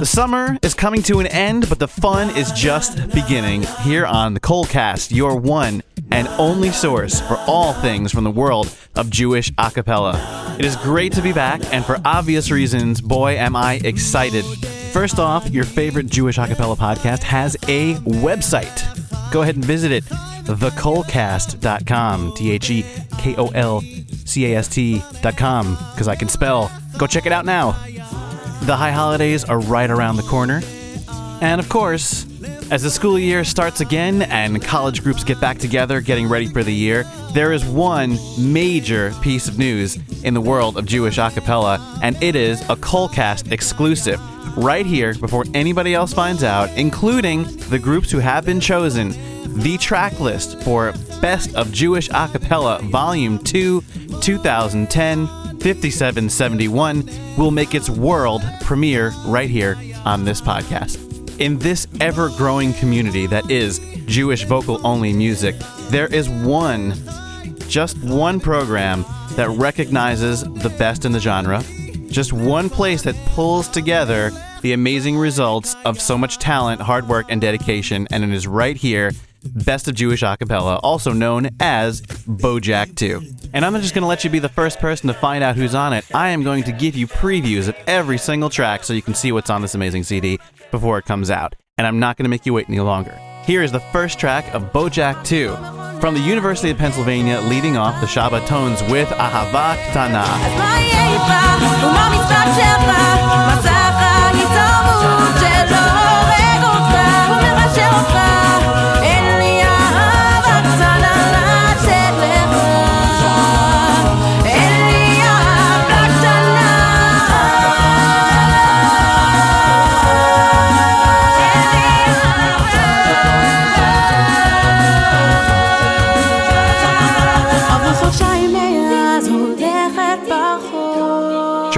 The summer is coming to an end, but the fun is just beginning here on the KolCast, your one and only source for all things from the world of Jewish a cappella. It is great to be back, and for obvious reasons, boy, am I excited. First off, your favorite Jewish a cappella podcast has a website. Go ahead and visit it, thekolcast.com, T H E K O L C A S T.com, because I can spell. Go check it out now. The high holidays are right around the corner. And of course, as the school year starts again and college groups get back together getting ready for the year, there is one major piece of news in the world of Jewish a cappella, and it is a KolCast exclusive right here before anybody else finds out, including the groups who have been chosen. The track list for Best of Jewish a cappella Volume 2 2010 5771 will make its world premiere right here on this podcast. In this ever growing community that is Jewish vocal only music, there is one, just one program that recognizes the best in the genre, just one place that pulls together the amazing results of so much talent, hard work, and dedication, and it is right here Best of Jewish Acapella, also known as BOJAC 2. And I'm just going to let you be the first person to find out who's on it. I am going to give you previews of every single track so you can see what's on this amazing CD before it comes out. And I'm not going to make you wait any longer. Here is the first track of BOJAC 2 from the University of Pennsylvania, leading off the Shabbatones with Ahava Ktana.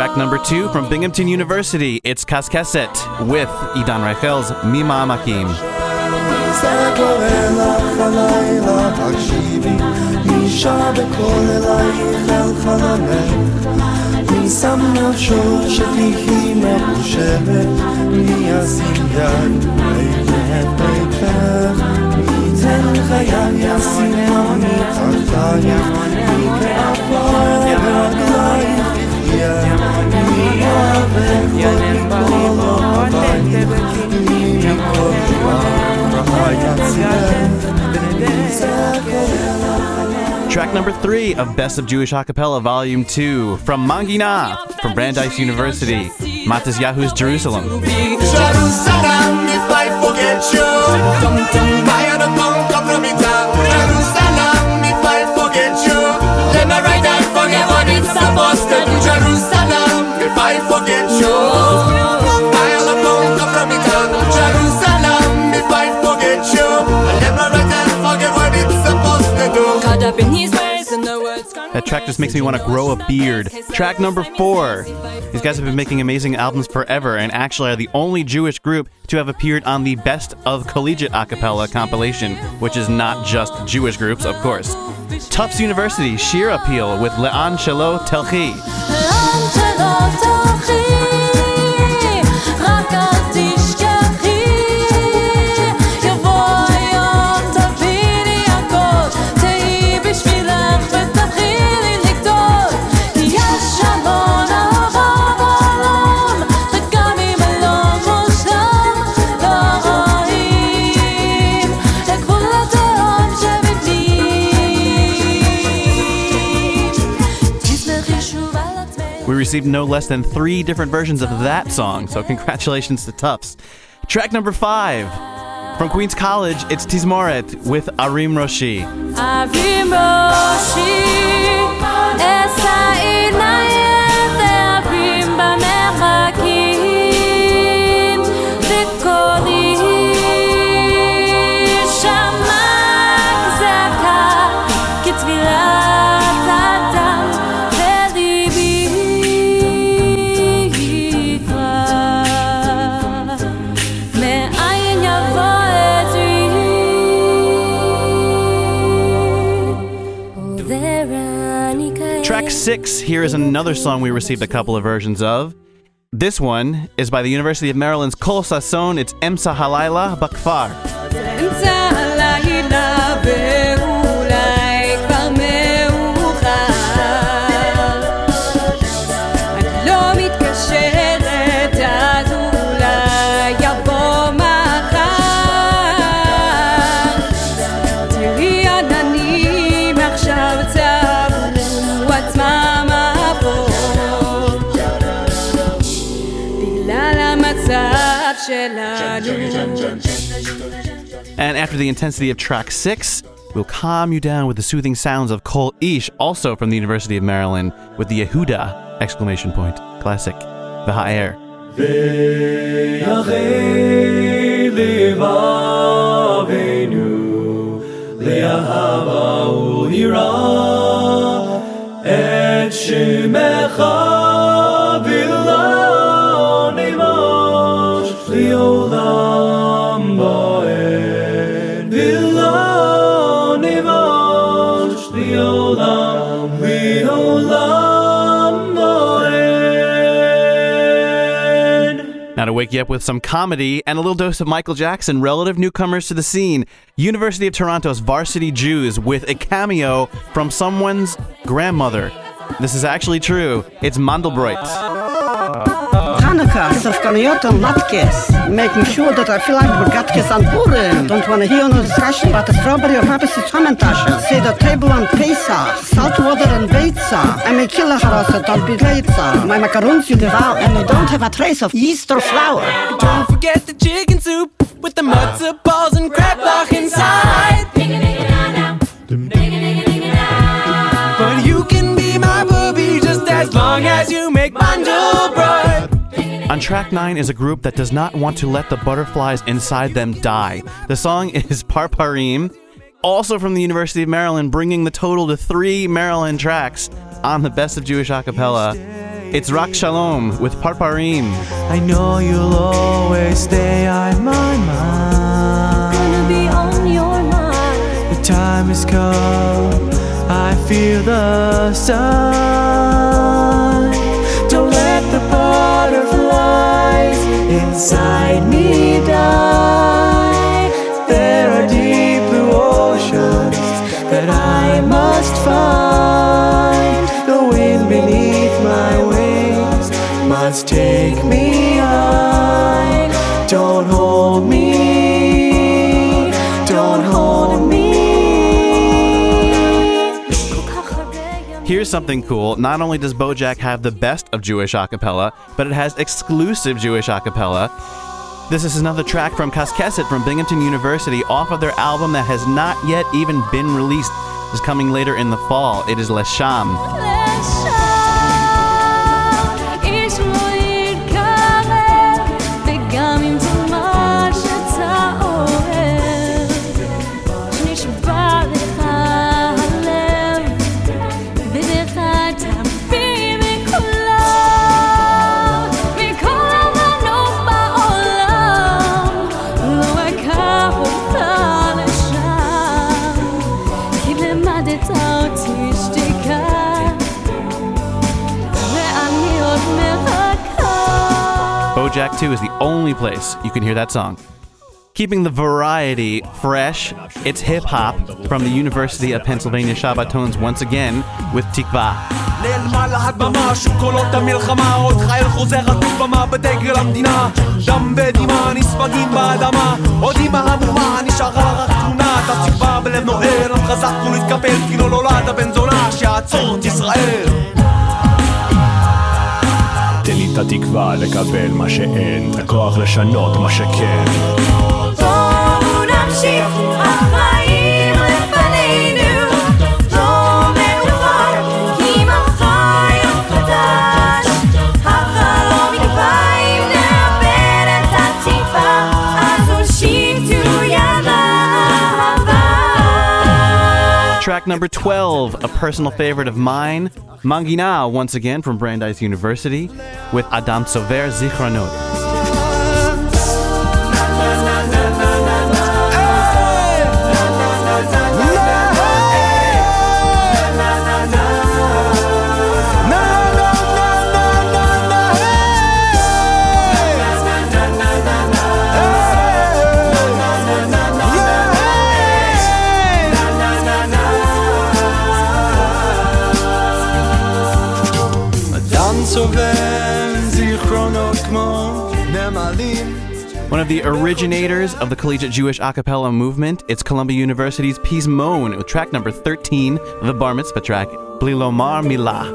Track number two from Binghamton University, it's Kaskeset with Idan Raichel's Mima Makim. Track number three of Best of Jewish Acapella Volume 2 from Manginah from Brandeis University, Matisyahu's Jerusalem. Track just makes me want to grow a beard. Track number four. These guys have been making amazing albums forever and actually are the only Jewish group to have appeared on the Best of Collegiate Acapella compilation, which is not just Jewish groups, of course. Tufts University, Sheer Appeal with Le'an Shelo Telchi. received no less than three different versions of that song, so congratulations to Tufts. Track number five from Queens College, it's Tizmoret with Arim Roshi. Arim Roshi, esa six, here is another song we received a couple of versions of. This one is by the University of Maryland's Kol Sasson. It's Emsa Halayla Bakfar. And after the intensity of track six, we'll calm you down with the soothing sounds of Kol Ish, also from the University of Maryland, with the Yehuda exclamation point classic, the air. Wake you up with some comedy and a little dose of Michael Jackson, relative newcomers to the scene, University of Toronto's Varsity Jews with a cameo from someone's grandmother. This is actually true. It's Mandelbrot. Is Afghaniyot and latkes, making sure that I feel like Burgatkes and Purim. Don't want to hear no discussion about the strawberry or Happy Hamantasha. Say the table on Pesach, salt water and Beitza. I may kill a harasset, I'll be later. My macaroons you devour, and they don't have a trace of yeast or flour. Don't forget the chicken soup with the matzo balls and crab lock inside. But you can be my booby just as long as you make. On track 9 is a group that does not want to let the butterflies inside them die. The song is Parparim, also from the University of Maryland, bringing the total to three Maryland tracks on the Best of Jewish Acapella. It's Rak Shalom with Parparim. I know you'll always stay on my mind. gonna be on your mind The time has come. I feel the sun. Here's something cool. Not only does BOJAC have the best of Jewish a cappella, but it has exclusive Jewish a cappella. This is another track from Kaskeset from Binghamton University off of their album that has not yet even been released. It's coming later in the fall. It is Lesham. Lesham. 2 is the only place you can hear that song. Keeping the variety fresh, it's hip hop from the University of Pennsylvania Shabbatones once again with Tikva. נעלמה להדממה שוב קולות המלחמה עוד חייל חוזר עטוף במה בדגל המדינה דם ודמעה נספגים באדמה עוד אמא המומה נשארה רק תמונה תקווה בלב נוער עם חזק ולהתקפל כי לא נולד הבן זונה שיעצור את ישראל תן לי את התקווה לקבל מה שאין, את הכוח לשנות מה שכן. Track number 12, a personal favorite of mine, Manginah, once again from Brandeis University, with Adam Sover Zichronot. One of the originators of the collegiate Jewish a cappella movement, it's Columbia University's Pizmon with track number 13, the Bar Mitzvah track, Bli Lomar Milah.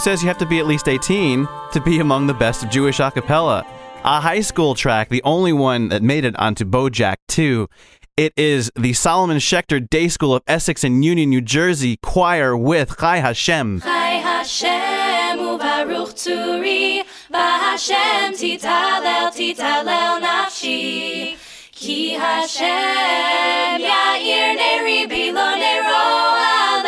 says you have to be at least 18 to be among the best of Jewish a cappella? A high school track, the only one that made it onto BOJAC 2. It is the Solomon Schechter Day School of Essex and Union, New Jersey choir with Chai Hashem. Chai Hashem uvaruch turi, v'Hashem titalel titalel nafshi. Ki Hashem ya'ir neri bilo nero al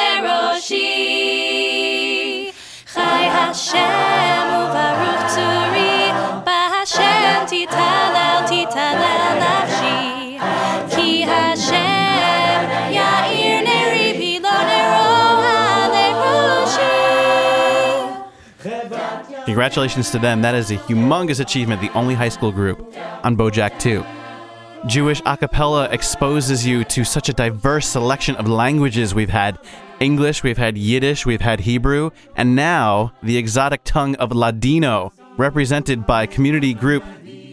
Congratulations to them. That is a humongous achievement, the only high school group on BOJAC 2. Jewish a cappella exposes you to such a diverse selection of languages we've had English, we've had Yiddish, we've had Hebrew, and now the exotic tongue of Ladino, represented by community group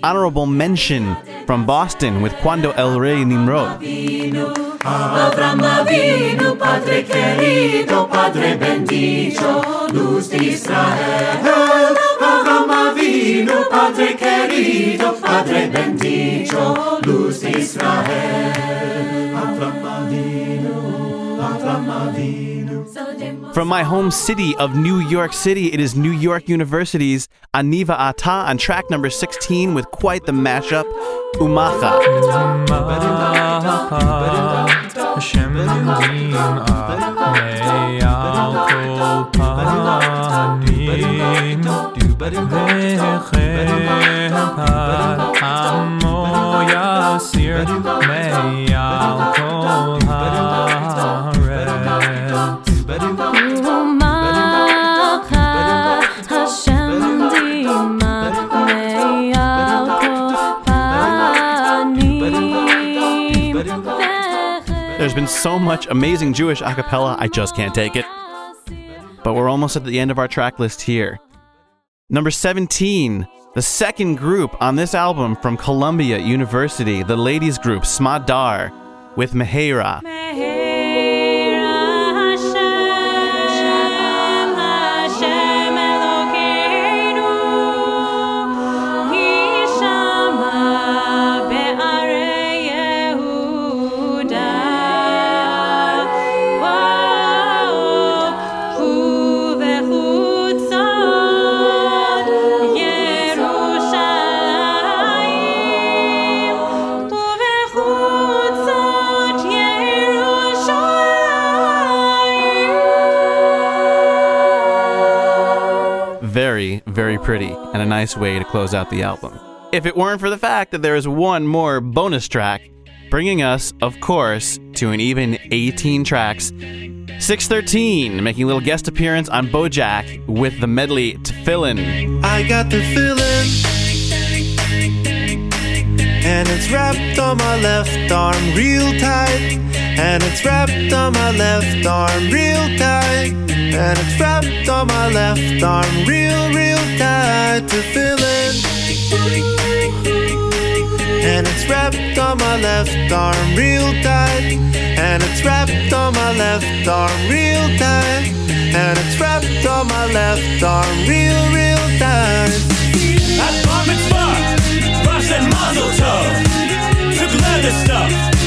Honorable Mention from Boston with Cuando El Rey Nimrod divino, Padre querido, Padre bendito, luz de Israel. From my home city of New York City, it is New York University's Ani V'Ata on track number 16 with quite the mashup, Umacha. Umacha Hashem much amazing Jewish a cappella, I just can't take it. But we're almost at the end of our track list here. Number 17, the second group on this album from Columbia University, the ladies group Smadar with Mehera. Mehera. Very, very pretty, and a nice way to close out the album. If it weren't for the fact that there is one more bonus track, bringing us, of course, to an even 18 tracks. 613, making a little guest appearance on BOJAC with the medley to fill in. I got the feeling, and it's wrapped on my left arm real tight, and it's wrapped on my left arm real tight, and it's wrapped on my left arm real, real tight to feeling. And it's wrapped on my left arm real tight. And it's wrapped on my left arm real tight. And it's wrapped on my left arm real, real tight. At bar mitzvah, Rosh and Mazel Tov. Took leather stuff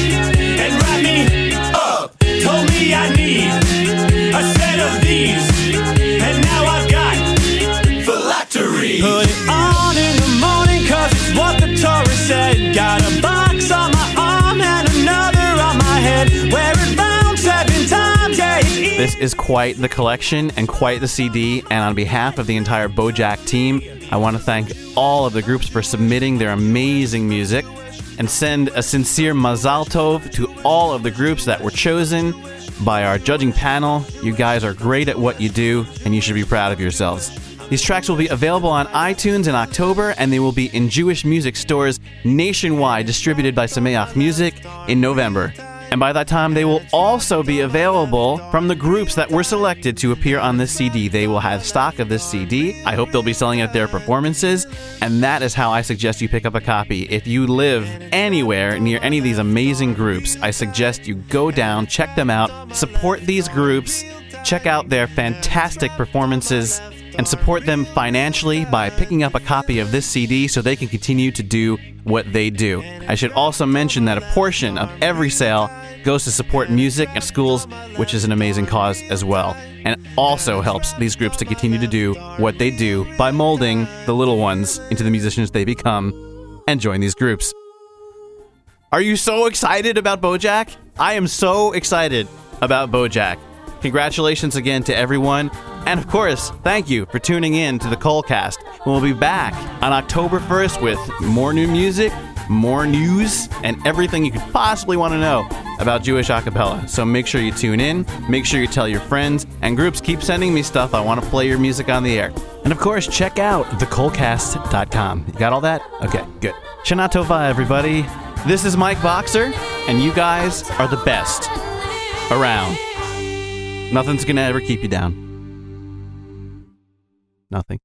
is quite the collection and quite the CD. And on behalf of the entire BOJAC team, I want to thank all of the groups for submitting their amazing music and send a sincere mazal tov to all of the groups that were chosen by our judging panel. You guys are great at what you do, and you should be proud of yourselves. These tracks will be available on iTunes in October, and they will be in Jewish music stores nationwide, distributed by Sameach Music in November. And by that time, they will also be available from the groups that were selected to appear on this CD. They will have stock of this CD. I hope they'll be selling it at their performances. And that is how I suggest you pick up a copy. If you live anywhere near any of these amazing groups, I suggest you go down, check them out, support these groups, check out their fantastic performances and support them financially by picking up a copy of this CD so they can continue to do what they do. I should also mention that a portion of every sale goes to support music at schools, which is an amazing cause as well, and also helps these groups to continue to do what they do by molding the little ones into the musicians they become and join these groups. Are you so excited about BOJAC? I am so excited about BOJAC. Congratulations again to everyone. And of course, thank you for tuning in to the KolCast. We'll be back on October 1st with more new music, more news, and everything you could possibly want to know about Jewish acapella. So make sure you tune in, make sure you tell your friends, and groups keep sending me stuff. I want to play your music on the air. And of course, check out thekolcast.com. You got all that? Okay, good. Shana Tova, everybody. This is Mike Boxer, and you guys are the best around. Nothing's gonna ever keep you down. Nothing.